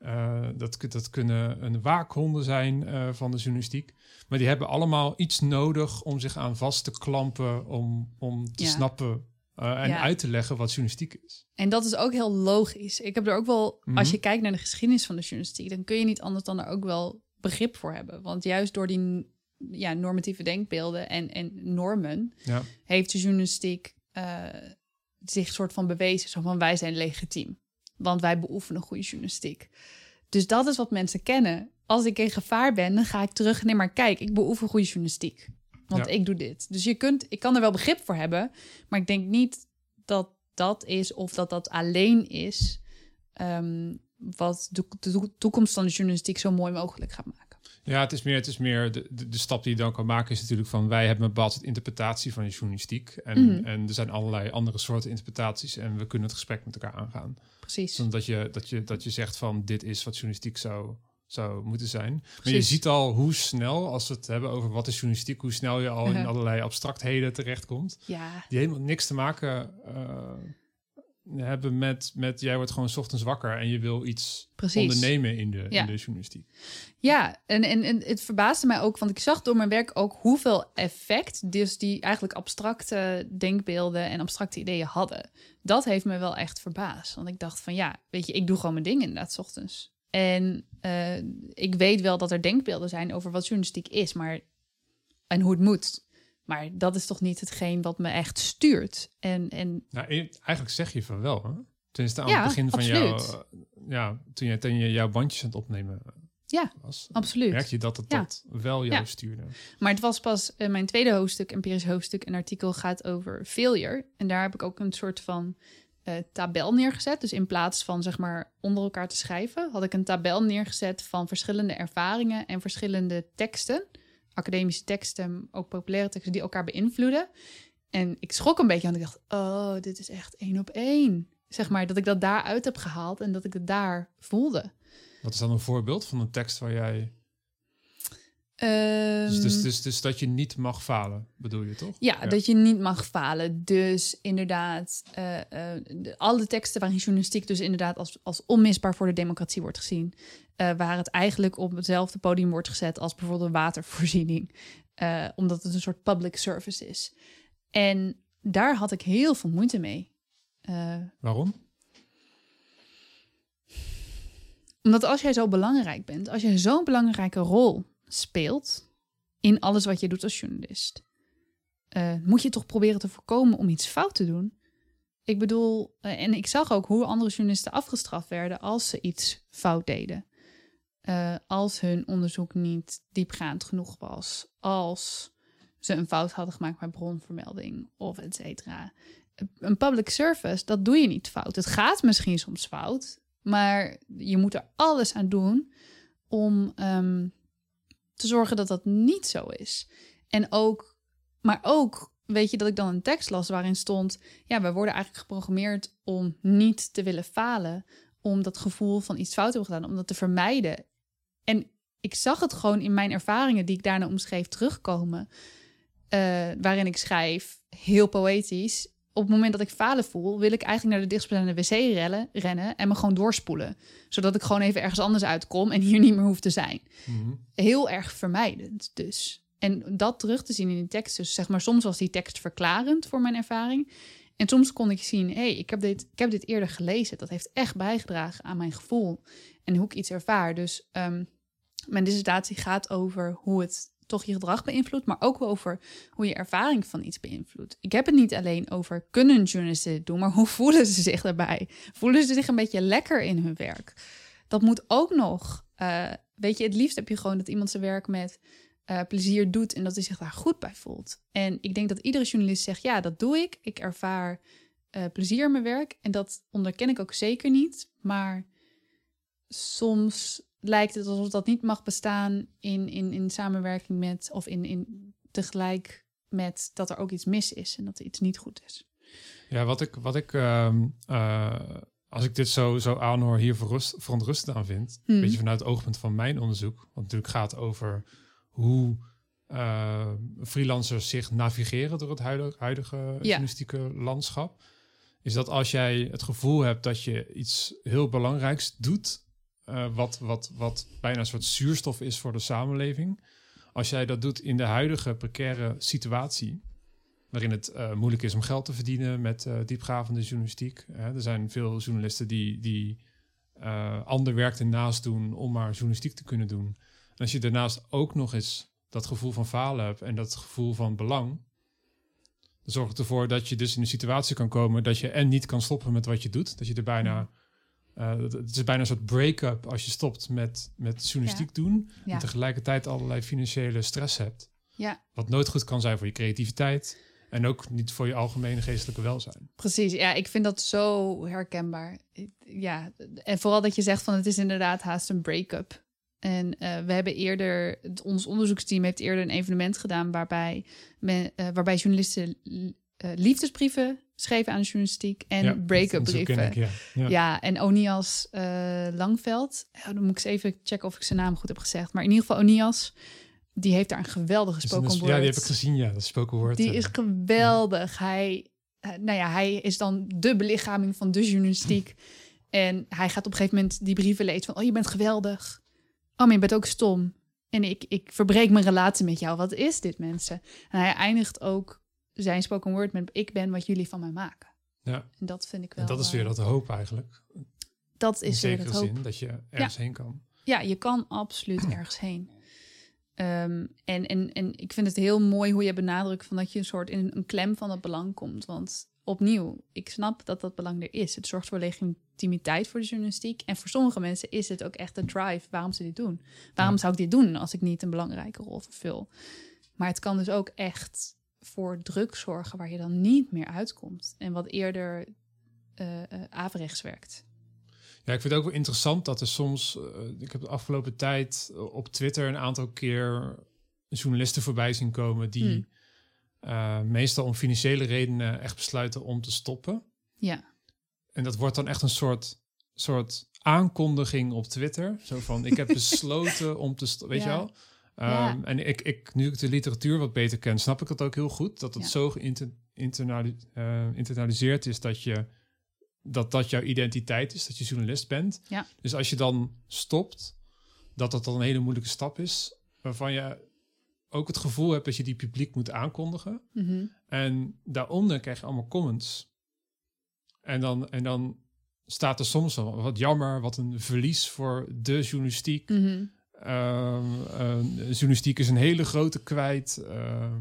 Speaker 1: Uh, dat, dat kunnen een waakhonden zijn uh, van de journalistiek. Maar die hebben allemaal iets nodig om zich aan vast te klampen, om, om te
Speaker 2: Ja.
Speaker 1: snappen uh, en
Speaker 2: Ja.
Speaker 1: uit te leggen wat journalistiek is.
Speaker 2: En dat is ook heel logisch. Ik heb er ook wel,
Speaker 1: Mhm.
Speaker 2: als je kijkt naar de geschiedenis van de journalistiek, dan kun je niet anders dan er ook wel begrip voor hebben. Want juist door die ja, normatieve denkbeelden en, en normen
Speaker 1: Ja,
Speaker 2: heeft de journalistiek eh, zich soort van bewezen. Zo van wij zijn legitiem. Want wij beoefenen goede journalistiek. Dus dat is wat mensen kennen. Als ik in gevaar ben, dan ga ik terug. Nee, maar kijk, ik beoefen goede journalistiek. Want
Speaker 1: Ja.
Speaker 2: ik doe dit. Dus je kunt, ik kan er wel begrip voor hebben. Maar ik denk niet dat dat is of dat dat alleen is. ehm, wat de, de toekomst van de journalistiek zo mooi mogelijk gaat maken.
Speaker 1: Ja het is meer, het is meer de, de, de stap die je dan kan maken is natuurlijk van wij hebben een bepaald soort interpretatie van de journalistiek. En,
Speaker 2: Mhm.
Speaker 1: en er zijn allerlei andere soorten interpretaties en we kunnen het gesprek met elkaar aangaan.
Speaker 2: Precies.
Speaker 1: Zonder dat je, dat je, dat je zegt van dit is wat journalistiek zou, zou moeten zijn. Maar je ziet al hoe snel, als we het hebben over wat is journalistiek, hoe snel je al in allerlei abstractheden terechtkomt.
Speaker 2: Ja,
Speaker 1: Die helemaal niks te maken eh, hebben met, met jij wordt gewoon 's ochtends wakker en je wil iets
Speaker 2: Precies.
Speaker 1: ondernemen in de,
Speaker 2: Ja.
Speaker 1: in de journalistiek.
Speaker 2: Ja, en, en, en het verbaasde mij ook, want ik zag door mijn werk ook hoeveel effect dus die eigenlijk abstracte denkbeelden en abstracte ideeën hadden. Dat heeft me wel echt verbaasd, want ik dacht van ja, weet je, ik doe gewoon mijn ding inderdaad 's ochtends. En eh, ik weet wel dat er denkbeelden zijn over wat journalistiek is, maar en hoe het moet. Maar dat is toch niet hetgeen wat me echt stuurt. En, en
Speaker 1: Nou, e- eigenlijk zeg je van wel, hè? Tenminste aan
Speaker 2: Ja,
Speaker 1: het begin van
Speaker 2: absoluut.
Speaker 1: jouw... Ja, toen je, toen je jouw bandjes aan het opnemen
Speaker 2: ja,
Speaker 1: was.
Speaker 2: absoluut.
Speaker 1: Merk je dat het
Speaker 2: Ja.
Speaker 1: dat wel jou
Speaker 2: Ja.
Speaker 1: stuurde?
Speaker 2: Maar het was pas eh, mijn tweede hoofdstuk, empirisch hoofdstuk, een artikel gaat over failure. En daar heb ik ook een soort van eh, tabel neergezet. Dus in plaats van zeg maar onder elkaar te schrijven, had ik een tabel neergezet van verschillende ervaringen en verschillende teksten. Academische teksten, ook populaire teksten die elkaar beïnvloeden. En ik schrok een beetje, want ik dacht, oh, dit is echt één op één. Zeg maar, dat ik dat daaruit heb gehaald en dat ik het daar voelde.
Speaker 1: Wat is dan een voorbeeld van een tekst waar jij... Dus, dus, dus, dus dat je niet mag falen, bedoel je toch?
Speaker 2: Ja, dat je niet mag falen. Dus inderdaad, eh, de, alle teksten waarin journalistiek dus inderdaad als, als onmisbaar voor de democratie wordt gezien. eh, waar het eigenlijk op hetzelfde podium wordt gezet als bijvoorbeeld een watervoorziening. omdat het een soort public service is. En daar had ik heel veel moeite mee.
Speaker 1: Waarom?
Speaker 2: omdat als jij zo belangrijk bent, als je zo'n belangrijke rol speelt in alles wat je doet als journalist, eh, moet je toch proberen te voorkomen om iets fout te doen. Ik bedoel, eh, en ik zag ook hoe andere journalisten afgestraft werden als ze iets fout deden. Eh, als hun onderzoek niet diepgaand genoeg was, als ze een fout hadden gemaakt met bronvermelding of et cetera. Een public service, dat doe je niet fout. Het gaat misschien soms fout, maar je moet er alles aan doen om ehm, te zorgen dat dat niet zo is. En ook, maar ook, weet je, dat ik dan een tekst las waarin stond: ja, we worden eigenlijk geprogrammeerd om niet te willen falen, om dat gevoel van iets fout te hebben gedaan, om dat te vermijden. En ik zag het gewoon in mijn ervaringen die ik daarna omschreef terugkomen, eh, waarin ik schrijf, heel poëtisch. Op het moment dat ik falen voel, wil ik eigenlijk naar de dichtstbijzijnde wc rellen, rennen en me gewoon doorspoelen. Zodat ik gewoon even ergens anders uitkom en hier niet meer hoef te zijn
Speaker 1: Mhm.
Speaker 2: heel erg vermijdend dus. En dat terug te zien in die tekst. Dus zeg maar, soms was die tekst verklarend voor mijn ervaring. En soms kon ik zien, hé, hey, ik, heb dit, ik heb dit eerder gelezen. Dat heeft echt bijgedragen aan mijn gevoel en hoe ik iets ervaar. Dus ehm, mijn dissertatie gaat over hoe het toch je gedrag beïnvloedt, maar ook over hoe je ervaring van iets beïnvloedt. Ik heb het niet alleen over kunnen journalisten dit doen, maar hoe voelen ze zich daarbij? Voelen ze zich een beetje lekker in hun werk? Dat moet ook nog, eh, weet je, het liefst heb je gewoon dat iemand zijn werk met eh, plezier doet en dat hij zich daar goed bij voelt. En ik denk dat iedere journalist zegt, ja, dat doe ik. Ik ervaar eh, plezier in mijn werk en dat onderken ik ook zeker niet. Maar soms lijkt het alsof dat niet mag bestaan in, in, in samenwerking met of in, in tegelijk met dat er ook iets mis is en dat er iets niet goed is.
Speaker 1: Ja, wat ik, wat ik ehm, eh, als ik dit zo, zo aanhoor, hier verrust, verontrustend aan vind,
Speaker 2: Hmm.
Speaker 1: een beetje vanuit het oogpunt van mijn onderzoek, wat natuurlijk gaat over hoe eh, freelancers zich navigeren door het huidige, huidige journalistieke landschap, is dat als jij het gevoel hebt dat je iets heel belangrijks doet, eh, wat, wat, wat bijna een soort zuurstof is voor de samenleving, als jij dat doet in de huidige precaire situatie, waarin het eh, moeilijk is om geld te verdienen met eh, diepgravende journalistiek. Hè. Er zijn veel journalisten die, die ander werk ernaast doen om maar journalistiek te kunnen doen. En als je daarnaast ook nog eens dat gevoel van falen hebt en dat gevoel van belang, dan zorgt het ervoor dat je dus in een situatie kan komen dat je en niet kan stoppen met wat je doet. Dat je er bijna. Eh, het- het is bijna een soort break-up als je stopt met, met journalistiek doen.
Speaker 2: Ja.
Speaker 1: En tegelijkertijd allerlei financiële stress hebt.
Speaker 2: Ja,
Speaker 1: Wat nooit goed kan zijn voor je creativiteit. En ook niet voor je algemene geestelijke welzijn.
Speaker 2: precies. Ja, ik vind dat zo herkenbaar. Ja, en vooral dat je zegt van het is inderdaad haast een break-up. En eh, we hebben eerder, het- ons onderzoeksteam heeft eerder een evenement gedaan waarbij, men, eh, waarbij journalisten liefdesbrieven schreven aan de journalistiek en
Speaker 1: Ja,
Speaker 2: break-up brieven.
Speaker 1: ik, ja. Ja.
Speaker 2: Ja, en Onias eh, Langveld. Dan moet ik eens even checken of ik zijn naam goed heb gezegd. Maar in ieder geval Onias, die heeft daar een geweldige
Speaker 1: een-
Speaker 2: spoken word.
Speaker 1: ja, die heb ik gezien, ja. Dat spoken word.
Speaker 2: Die
Speaker 1: eh,
Speaker 2: is geweldig. Hij, eh, nou ja, hij is dan de belichaming van de journalistiek. En hij gaat op een gegeven moment die brieven lezen van... oh, je bent geweldig. Oh, maar je bent ook stom. En ik, ik verbreek mijn relatie met jou. Wat is dit, mensen? En hij eindigt ook zijn spoken word met... ik ben wat jullie van mij maken.
Speaker 1: ja.
Speaker 2: En dat vind ik wel...
Speaker 1: En dat is weer
Speaker 2: eh,
Speaker 1: dat hoop eigenlijk.
Speaker 2: dat is weer het hoop.
Speaker 1: zin, dat je ergens heen kan.
Speaker 2: Ja, je kan absoluut ergens heen. Ehm, en, en, en ik vind het heel mooi hoe je benadrukt van dat je een soort in een klem van het belang komt. Want opnieuw, ik snap dat dat belang er is. Het zorgt voor legitimiteit voor de journalistiek. En voor sommige mensen is het ook echt de drive waarom ze dit doen. Waarom
Speaker 1: Ja.
Speaker 2: zou ik dit doen als ik niet een belangrijke rol vervul? Maar het kan dus ook echt voor druk zorgen waar je dan niet meer uitkomt. En wat eerder eh, averechts werkt.
Speaker 1: Ja, ik vind het ook wel interessant dat er soms... eh, ik heb de afgelopen tijd op Twitter een aantal keer journalisten voorbij zien komen... die
Speaker 2: Hmm.
Speaker 1: meestal om financiële redenen echt besluiten om te stoppen.
Speaker 2: Ja,
Speaker 1: En dat wordt dan echt een soort, soort aankondiging op Twitter. Zo van, ik heb besloten om te stoppen, weet
Speaker 2: Ja.
Speaker 1: je wel?
Speaker 2: Ja.
Speaker 1: Ehm, En ik, ik, nu ik de literatuur wat beter ken, snap ik dat ook heel goed. Dat het
Speaker 2: Ja.
Speaker 1: zo geïnternaliseerd is dat je dat dat jouw identiteit is, dat je journalist bent.
Speaker 2: Ja.
Speaker 1: Dus als je dan stopt, dat dat dan een hele moeilijke stap is, waarvan je ook het gevoel hebt dat je die publiek moet aankondigen.
Speaker 2: Mhm.
Speaker 1: En daaronder krijg je allemaal comments. En dan, en dan staat er soms wel wat jammer, wat een verlies voor de journalistiek.
Speaker 2: Mhm.
Speaker 1: Eh, journalistiek is een hele grote kwijt. ehm,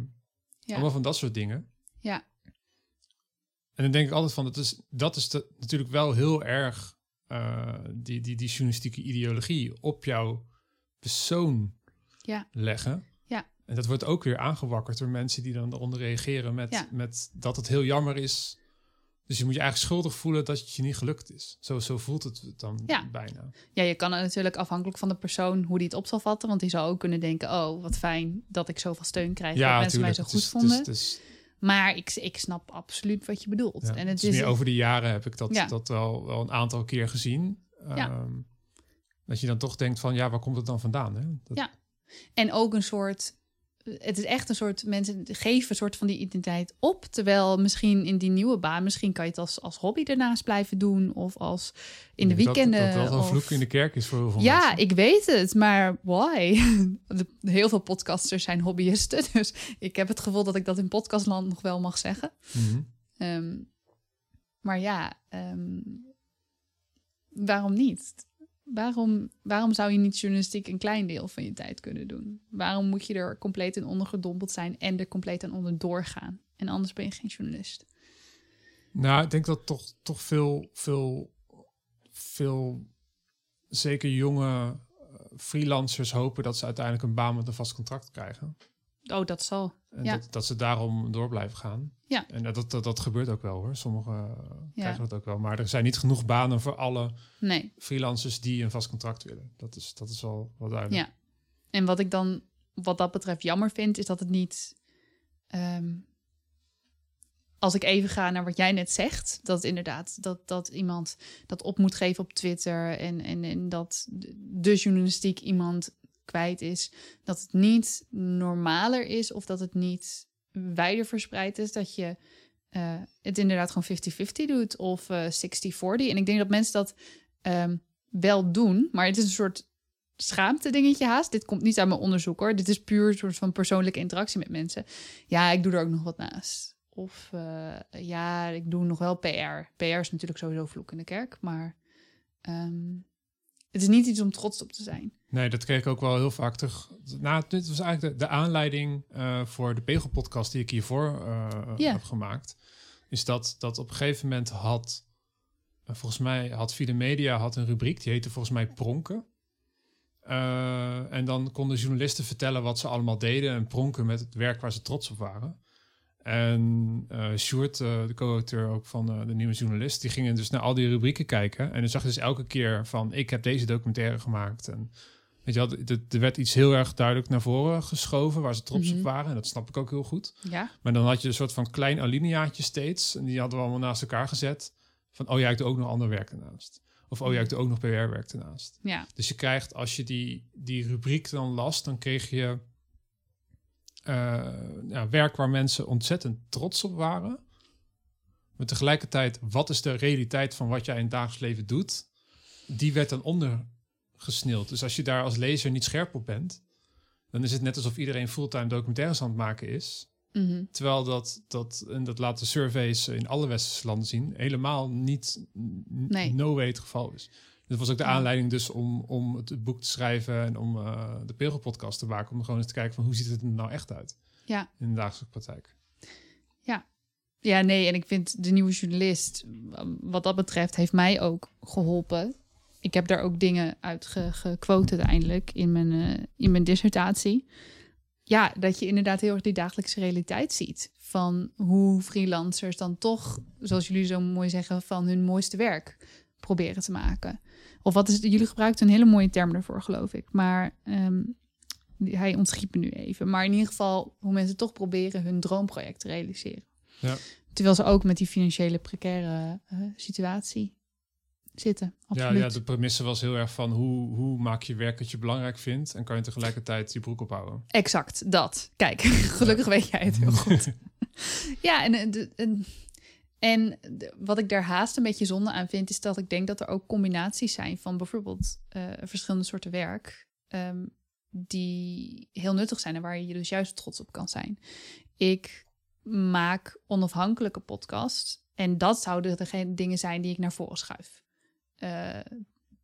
Speaker 2: Ja.
Speaker 1: Allemaal van dat soort dingen.
Speaker 2: Ja.
Speaker 1: En dan denk ik altijd van, dat is, dat is de- natuurlijk wel heel erg eh, die, die, die journalistieke ideologie op jouw persoon
Speaker 2: Ja.
Speaker 1: leggen.
Speaker 2: Ja.
Speaker 1: En dat wordt ook weer aangewakkerd door mensen die dan eronder reageren met,
Speaker 2: Ja.
Speaker 1: met dat het heel jammer is. Dus je moet je eigenlijk schuldig voelen dat het je niet gelukt is. Zo, zo voelt het dan
Speaker 2: Ja.
Speaker 1: bijna.
Speaker 2: Ja, je kan het natuurlijk afhankelijk van de persoon hoe die het op zal vatten. Want die zou ook kunnen denken: oh, wat fijn dat ik zoveel steun krijg. dat mensen mij zo goed
Speaker 1: is-
Speaker 2: vonden.
Speaker 1: Het is, het is-
Speaker 2: Maar ik, ik snap absoluut wat je bedoelt.
Speaker 1: ja,
Speaker 2: en
Speaker 1: het is meer over de jaren heb ik dat,
Speaker 2: Ja.
Speaker 1: dat wel, wel een aantal keer gezien.
Speaker 2: Ja.
Speaker 1: Ehm, dat je dan toch denkt van, ja, waar komt het dan vandaan? Hè? Dat,
Speaker 2: Ja. En ook een soort. Het is echt een soort. Mensen geven een soort van die identiteit op. Terwijl misschien in die nieuwe baan. Misschien kan je het als, als hobby ernaast blijven doen. Of als in de
Speaker 1: denk
Speaker 2: weekenden.
Speaker 1: Dat, dat dat wel een
Speaker 2: of-
Speaker 1: vloek in de kerk is voor heel veel
Speaker 2: Ja,
Speaker 1: mensen.
Speaker 2: ik weet het, maar why? Heel veel podcasters zijn hobbyisten, dus ik heb het gevoel dat ik dat in podcastland nog wel mag zeggen.
Speaker 1: Mhm.
Speaker 2: Ehm, maar ja, ehm, waarom niet? Waarom, waarom zou je niet journalistiek een klein deel van je tijd kunnen doen? Waarom moet je er compleet in ondergedompeld zijn en er compleet aan onder doorgaan? En anders ben je geen journalist.
Speaker 1: Nou, ik denk dat toch, toch veel, veel, veel, zeker jonge eh, freelancers hopen dat ze uiteindelijk een baan met een vast contract krijgen.
Speaker 2: Oh, dat zal.
Speaker 1: En
Speaker 2: Ja.
Speaker 1: dat, dat ze daarom door blijven gaan.
Speaker 2: Ja.
Speaker 1: En dat, dat, dat gebeurt ook wel hoor. Sommigen eh,
Speaker 2: Ja.
Speaker 1: krijgen dat ook wel. Maar er zijn niet genoeg banen voor alle
Speaker 2: Nee.
Speaker 1: freelancers die een vast contract willen. Dat is, dat is wel, wel duidelijk.
Speaker 2: Ja. En wat ik dan wat dat betreft jammer vind, is dat het niet ehm, als ik even ga naar wat jij net zegt, dat inderdaad dat, dat iemand dat op moet geven op Twitter en, en, en dat de journalistiek iemand kwijt is, dat het niet normaler is of dat het niet wijder verspreid is, dat je uh, het inderdaad gewoon 50-50 doet of uh, 60-40. En ik denk dat mensen dat um, wel doen, maar het is een soort schaamte dingetje haast. Dit komt niet uit mijn onderzoek hoor. Dit is puur een soort van persoonlijke interactie met mensen. Ja, ik doe er ook nog wat naast. Of uh, ja, ik doe nog wel PR. PR is natuurlijk sowieso vloek in de kerk, maar um, het is niet iets om trots op te zijn.
Speaker 1: Nee, dat kreeg ik ook wel heel vaak terug. Nou, dit was eigenlijk de, de aanleiding uh, voor de Pegel-podcast die ik hiervoor uh, yeah. heb gemaakt. Is dat, dat op een gegeven moment had, uh, volgens mij had Vide Media had een rubriek, die heette volgens mij Pronken. en dan konden journalisten vertellen wat ze allemaal deden en pronken met het werk waar ze trots op waren. En uh, Sjoerd, uh, de co-auteur ook van uh, de nieuwe journalist, die gingen dus naar al die rubrieken kijken. En dan zag je dus elke keer van, ik heb deze documentaire gemaakt. En weet je wel, er werd iets heel erg duidelijk naar voren geschoven, waar ze trots mm -hmm. op waren. En dat snap ik ook heel goed.
Speaker 2: Ja.
Speaker 1: Maar dan had je een soort van klein alineaatje steeds. En die hadden we allemaal naast elkaar gezet. Van, oh ja, ik doe ook nog ander werk ernaast. Of, oh ja, ik doe ook nog PR-werk ernaast.
Speaker 2: Ja.
Speaker 1: Dus je krijgt, als je die, die rubriek dan las, dan kreeg je ja, werk waar mensen ontzettend trots op waren. Maar tegelijkertijd, wat is de realiteit van wat jij in het dagelijks leven doet? Die werd dan ondergesneeld. Dus als je daar als lezer niet scherp op bent, dan is het net alsof iedereen fulltime documentaires aan het maken is.
Speaker 2: Mm -hmm.
Speaker 1: Terwijl dat, dat, en dat laten surveys in alle westerse landen zien, helemaal niet,
Speaker 2: nee.
Speaker 1: no way het geval is. Dat was ook de aanleiding dus om, om het boek te schrijven en om uh, de Pegelpodcast te maken. Om gewoon eens te kijken van hoe ziet het er nou echt uit
Speaker 2: ja.
Speaker 1: in de dagelijkse praktijk.
Speaker 2: Ja. ja, nee, en ik vind de nieuwe journalist, wat dat betreft, heeft mij ook geholpen. Ik heb daar ook dingen uit ge gequote uiteindelijk in mijn, uh, in mijn dissertatie. Ja, dat je inderdaad heel erg die dagelijkse realiteit ziet. Van hoe freelancers dan toch, zoals jullie zo mooi zeggen, van hun mooiste werk proberen te maken. Of wat is het? Jullie gebruikten een hele mooie term ervoor, geloof ik. Maar um, hij ontschiet me nu even. Maar in ieder geval hoe mensen toch proberen hun droomproject te realiseren.
Speaker 1: Ja.
Speaker 2: Terwijl ze ook met die financiële precaire uh, situatie zitten.
Speaker 1: Ja, ja, de premisse was heel erg van hoe, hoe maak je werk dat je belangrijk vindt en kan je tegelijkertijd je broek ophouden.
Speaker 2: Exact, dat. Kijk, gelukkig ja. weet jij het heel goed. ja, en, de, en en wat ik daar haast een beetje zonde aan vind, is dat ik denk dat er ook combinaties zijn van bijvoorbeeld uh, verschillende soorten werk. Um, die heel nuttig zijn en waar je dus juist trots op kan zijn. Ik maak onafhankelijke podcasts. En dat zouden de dingen zijn die ik naar voren schuif. Uh,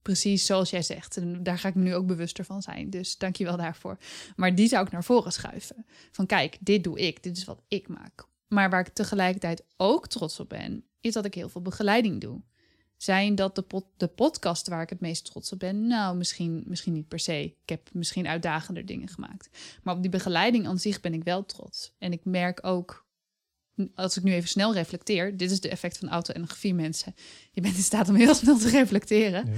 Speaker 2: precies zoals jij zegt. En daar ga ik me nu ook bewuster van zijn. Dus dank je wel daarvoor. Maar die zou ik naar voren schuiven. Van kijk, dit doe ik. Dit is wat ik maak. Maar waar ik tegelijkertijd ook trots op ben, is dat ik heel veel begeleiding doe. Zijn dat de, de podcast waar ik het meest trots op ben? Nou, misschien, misschien niet per se. Ik heb misschien uitdagender dingen gemaakt. Maar op die begeleiding aan zich ben ik wel trots. En ik merk ook, als ik nu even snel reflecteer, dit is de effect van auto-energie, mensen. Je bent in staat om heel snel te reflecteren. Ja.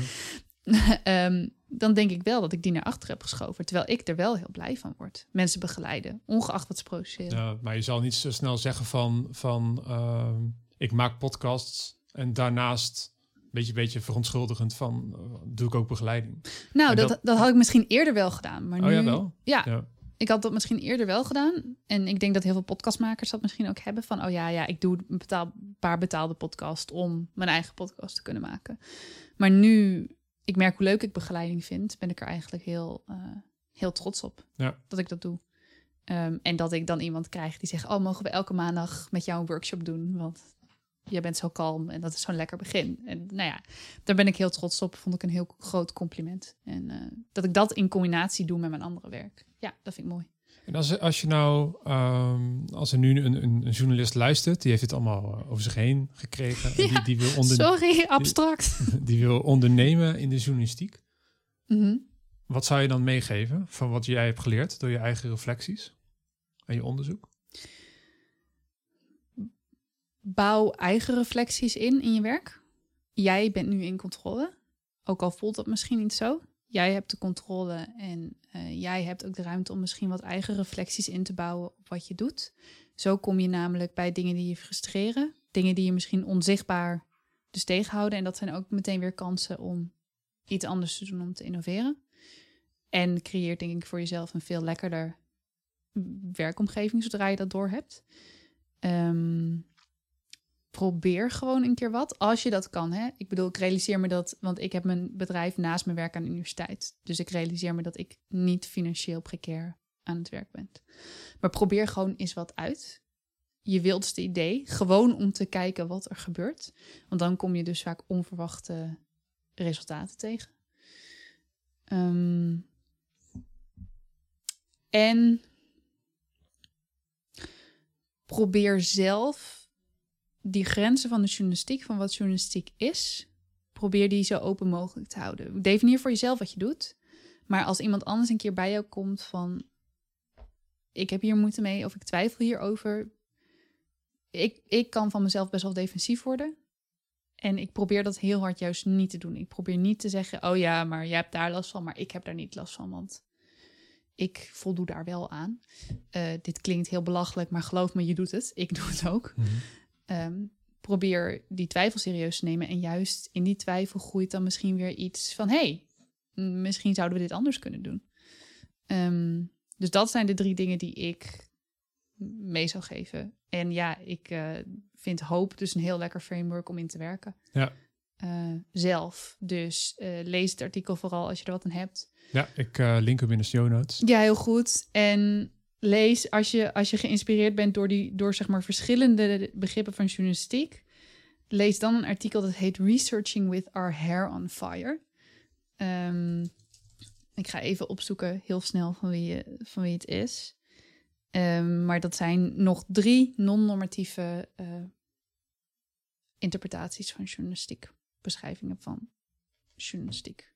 Speaker 2: Um, dan denk ik wel dat ik die naar achter heb geschoven. Terwijl ik er wel heel blij van word. Mensen begeleiden, ongeacht wat ze produceren.
Speaker 1: Ja, maar je zal niet zo snel zeggen van, van uh, ik maak podcasts en daarnaast beetje, beetje verontschuldigend van uh, doe ik ook begeleiding.
Speaker 2: Nou, dat, dat, dat, had ik misschien eerder wel gedaan. Maar nu,
Speaker 1: oh ja, wel?
Speaker 2: Ja, ja, ik had dat misschien eerder wel gedaan. En ik denk dat heel veel podcastmakers dat misschien ook hebben. Van, oh ja, ja ik doe een betaal, paar betaalde podcast om mijn eigen podcast te kunnen maken. Maar nu ik merk hoe leuk ik begeleiding vind, ben ik er eigenlijk heel, uh, heel trots op
Speaker 1: ja.
Speaker 2: dat ik dat doe. Um, en dat ik dan iemand krijg die zegt: Oh, mogen we elke maandag met jou een workshop doen? Want jij bent zo kalm en dat is zo'n lekker begin. En nou ja, daar ben ik heel trots op. Vond ik een heel groot compliment. En uh, dat ik dat in combinatie doe met mijn andere werk. Ja, dat vind ik mooi.
Speaker 1: En als, als je nou, um, als er nu een, een, een, journalist luistert, die heeft het allemaal uh, over zich heen gekregen.
Speaker 2: Ja,
Speaker 1: die, die, wil onder,
Speaker 2: sorry, abstract.
Speaker 1: Die, die, wil ondernemen in de journalistiek.
Speaker 2: Mm -hmm.
Speaker 1: Wat zou je dan meegeven van wat jij hebt geleerd door je eigen reflecties en je onderzoek?
Speaker 2: Bouw eigen reflecties in in je werk. Jij bent nu in controle, ook al voelt dat misschien niet zo jij hebt de controle en uh, jij hebt ook de ruimte om misschien wat eigen reflecties in te bouwen op wat je doet. Zo kom je namelijk bij dingen die je frustreren, dingen die je misschien onzichtbaar dus tegenhouden. En dat zijn ook meteen weer kansen om iets anders te doen om te innoveren. En creëert denk ik voor jezelf een veel lekkerder werkomgeving zodra je dat door hebt. Ehm, probeer gewoon een keer wat, als je dat kan. Hè? Ik bedoel, ik realiseer me dat, want ik heb mijn bedrijf naast mijn werk aan de universiteit. Dus ik realiseer me dat ik niet financieel precair aan het werk ben. Maar probeer gewoon eens wat uit. Je wildste idee, gewoon om te kijken wat er gebeurt. Want dan kom je dus vaak onverwachte resultaten tegen. Ehm, en probeer zelf die grenzen van de journalistiek, van wat journalistiek is, probeer die zo open mogelijk te houden. Definieer voor jezelf wat je doet. Maar als iemand anders een keer bij jou komt van ik heb hier moeite mee of ik twijfel hierover. Ik, ik kan van mezelf best wel defensief worden. En ik probeer dat heel hard juist niet te doen. Ik probeer niet te zeggen, oh ja, maar jij hebt daar last van, maar ik heb daar niet last van, want ik voldoe daar wel aan. Uh, dit klinkt heel belachelijk, maar geloof me, je doet het. Ik doe het ook. -hmm. Probeer die twijfel serieus te nemen. En juist in die twijfel groeit dan misschien weer iets van: hey, misschien zouden we dit anders kunnen doen. Um, dus dat zijn de drie dingen die ik mee zou geven. En ja, ik uh, vind hoop dus een heel lekker framework om in te werken.
Speaker 1: Ja.
Speaker 2: Uh, zelf. Dus uh, lees het artikel vooral als je er wat aan hebt.
Speaker 1: Ja, ik link hem in de show notes.
Speaker 2: Ja, heel goed. En lees als je, als je geïnspireerd bent door, die, door zeg maar verschillende begrippen van journalistiek. Lees dan een artikel dat heet Researching with Our Hair on Fire. Um, ik ga even opzoeken heel snel van wie, van wie het is. Um, maar dat zijn nog drie non-normatieve uh, interpretaties van journalistiek. Beschrijvingen van journalistiek.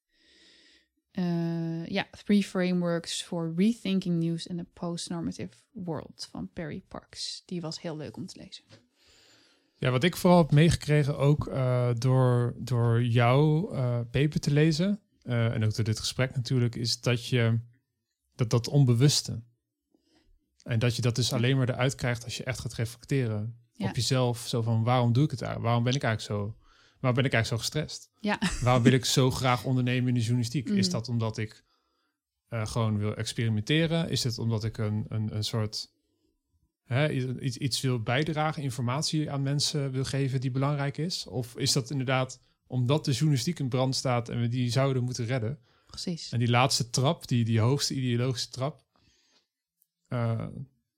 Speaker 2: Uh, ja, Three Frameworks for Rethinking News in a Post-Normative World van Perry Parks. Die was heel leuk om te lezen.
Speaker 1: Ja, wat ik vooral heb meegekregen ook uh, door, door jouw paper te lezen, en ook door dit gesprek natuurlijk, is dat je dat, dat onbewuste. En dat je dat dus alleen maar eruit krijgt als je echt gaat reflecteren op jezelf. Zo van waarom doe ik het eigenlijk? Waarom ben ik eigenlijk zo? Waarom ben ik eigenlijk zo gestrest?
Speaker 2: Ja.
Speaker 1: Waarom wil ik zo graag ondernemen in de journalistiek? Is
Speaker 2: Mm.
Speaker 1: dat omdat ik uh, gewoon wil experimenteren? Is het omdat ik een, een, een soort hè, iets, iets wil bijdragen, informatie aan mensen wil geven die belangrijk is? Of is dat inderdaad omdat de journalistiek in brand staat en we die zouden moeten redden.
Speaker 2: Precies.
Speaker 1: En die laatste trap, die, die hoogste ideologische trap, uh,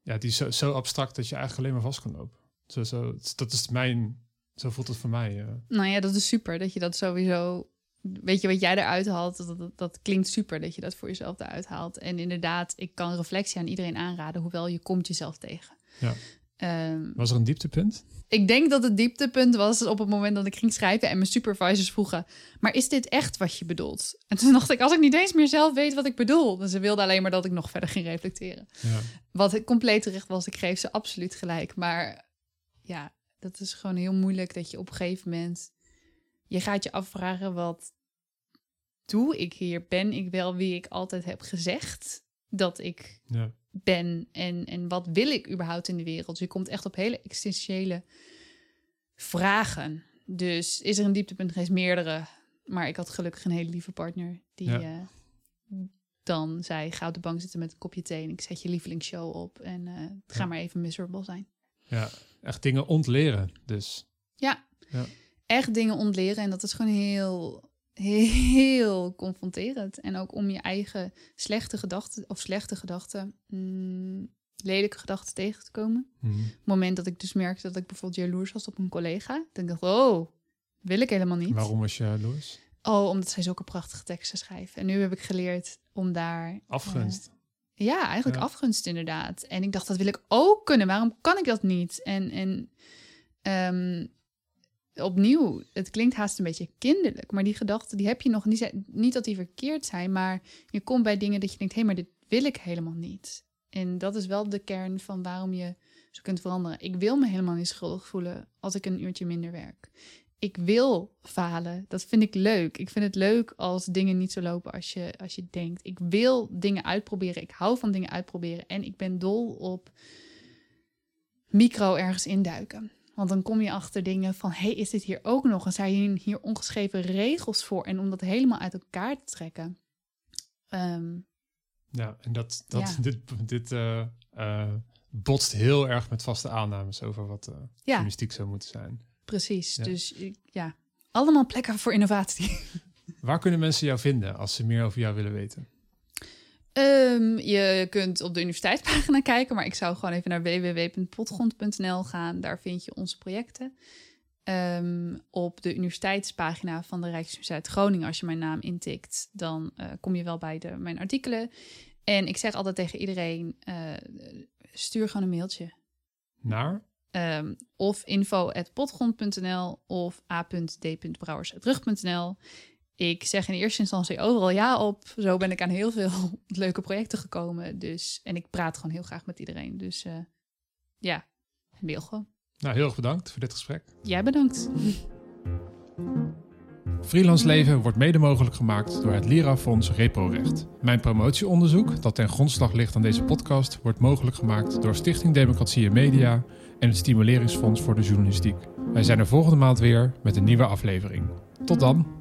Speaker 1: ja, die is zo, zo, abstract dat je eigenlijk alleen maar vast kan lopen. Zo, zo, dat is mijn, zo voelt het voor mij. Uh.
Speaker 2: Nou ja, dat is super dat je dat sowieso, weet je wat jij eruit haalt, dat, dat, dat klinkt super dat je dat voor jezelf eruit haalt. En inderdaad, ik kan reflectie aan iedereen aanraden, hoewel je komt jezelf tegen.
Speaker 1: Ja. Um, was er een dieptepunt?
Speaker 2: Ik denk dat het dieptepunt was op het moment dat ik ging schrijven en mijn supervisors vroegen: Maar is dit echt wat je bedoelt? En toen dacht ik: Als ik niet eens meer zelf weet wat ik bedoel. Dus ze wilden alleen maar dat ik nog verder ging reflecteren.
Speaker 1: Ja.
Speaker 2: Wat compleet terecht was, ik geef ze absoluut gelijk. Maar ja, dat is gewoon heel moeilijk dat je op een gegeven moment. Je gaat je afvragen: wat doe ik hier? Ben ik wel wie ik altijd heb gezegd dat ik
Speaker 1: ja
Speaker 2: ben en, en wat wil ik überhaupt in de wereld. Je komt echt op hele existentiële vragen. Dus is er een dieptepunt geweest? Meerdere. Maar ik had gelukkig een hele lieve partner die
Speaker 1: Ja.
Speaker 2: eh, dan zei: ga op de bank zitten met een kopje thee en ik zet je lievelingsshow op en eh, ga
Speaker 1: Ja.
Speaker 2: maar even miserable zijn.
Speaker 1: Ja, echt dingen ontleren. Dus
Speaker 2: Ja.
Speaker 1: Ja.
Speaker 2: echt dingen ontleren en dat is gewoon heel, heel confronterend. En ook om je eigen slechte gedachten of slechte gedachten, mm, lelijke gedachten tegen te komen.
Speaker 1: mhm.
Speaker 2: Het moment dat ik dus merkte dat ik bijvoorbeeld jaloers was op een collega, dan dacht ik, oh, wil ik helemaal niet.
Speaker 1: waarom was je jaloers?
Speaker 2: Oh, omdat zij zulke prachtige teksten schrijven. En nu heb ik geleerd om daar...
Speaker 1: Afgunst.
Speaker 2: eh, ja, eigenlijk
Speaker 1: Ja.
Speaker 2: afgunst inderdaad. En ik dacht, dat wil ik ook kunnen. Waarom kan ik dat niet? En, en ehm, opnieuw, het klinkt haast een beetje kinderlijk. Maar die gedachten, die heb je nog. Zijn, niet dat die verkeerd zijn, maar je komt bij dingen dat je denkt... hé, maar dit wil ik helemaal niet. En dat is wel de kern van waarom je zo kunt veranderen. Ik wil me helemaal niet schuldig voelen als ik een uurtje minder werk. Ik wil falen. Dat vind ik leuk. Ik vind het leuk als dingen niet zo lopen als je, als je denkt. Ik wil dingen uitproberen. Ik hou van dingen uitproberen. En ik ben dol op micro ergens induiken. Want dan kom je achter dingen van, hey, is dit hier ook nog? En zijn hier ongeschreven regels voor? En om dat helemaal uit elkaar te trekken. Ehm,
Speaker 1: ja, en dat, dat,
Speaker 2: Ja.
Speaker 1: dit, dit eh, eh, botst heel erg met vaste aannames over wat journalistiek zou moeten zijn.
Speaker 2: Precies.
Speaker 1: Ja.
Speaker 2: Dus ik- ja, allemaal plekken voor innovatie.
Speaker 1: Waar kunnen mensen jou vinden als ze meer over jou willen weten?
Speaker 2: Ehm, je kunt op de universiteitspagina kijken, maar ik zou gewoon even naar www.potgrond.nl gaan. Daar vind je onze projecten. Ehm, op de universiteitspagina van de Rijksuniversiteit Groningen, als je mijn naam intikt, dan eh, kom je wel bij de, mijn artikelen. En ik zeg altijd tegen iedereen, eh, stuur gewoon een mailtje.
Speaker 1: Naar?
Speaker 2: Ehm, of info.potgrond.nl of a.d.brouwersrug.nl. Ik zeg in eerste instantie overal ja op. Zo ben ik aan heel veel leuke projecten gekomen. Dus, en ik praat gewoon heel graag met iedereen. Dus eh, ja, mail gewoon.
Speaker 1: Nou, heel erg bedankt voor dit gesprek.
Speaker 2: Jij bedankt.
Speaker 1: Freelance Leven wordt mede mogelijk gemaakt door het Lira-fonds Reprorecht. Mijn promotieonderzoek, dat ten grondslag ligt aan deze podcast, wordt mogelijk gemaakt door Stichting Democratie en Media en het Stimuleringsfonds voor de Journalistiek. Wij zijn er volgende maand weer met een nieuwe aflevering. Tot dan!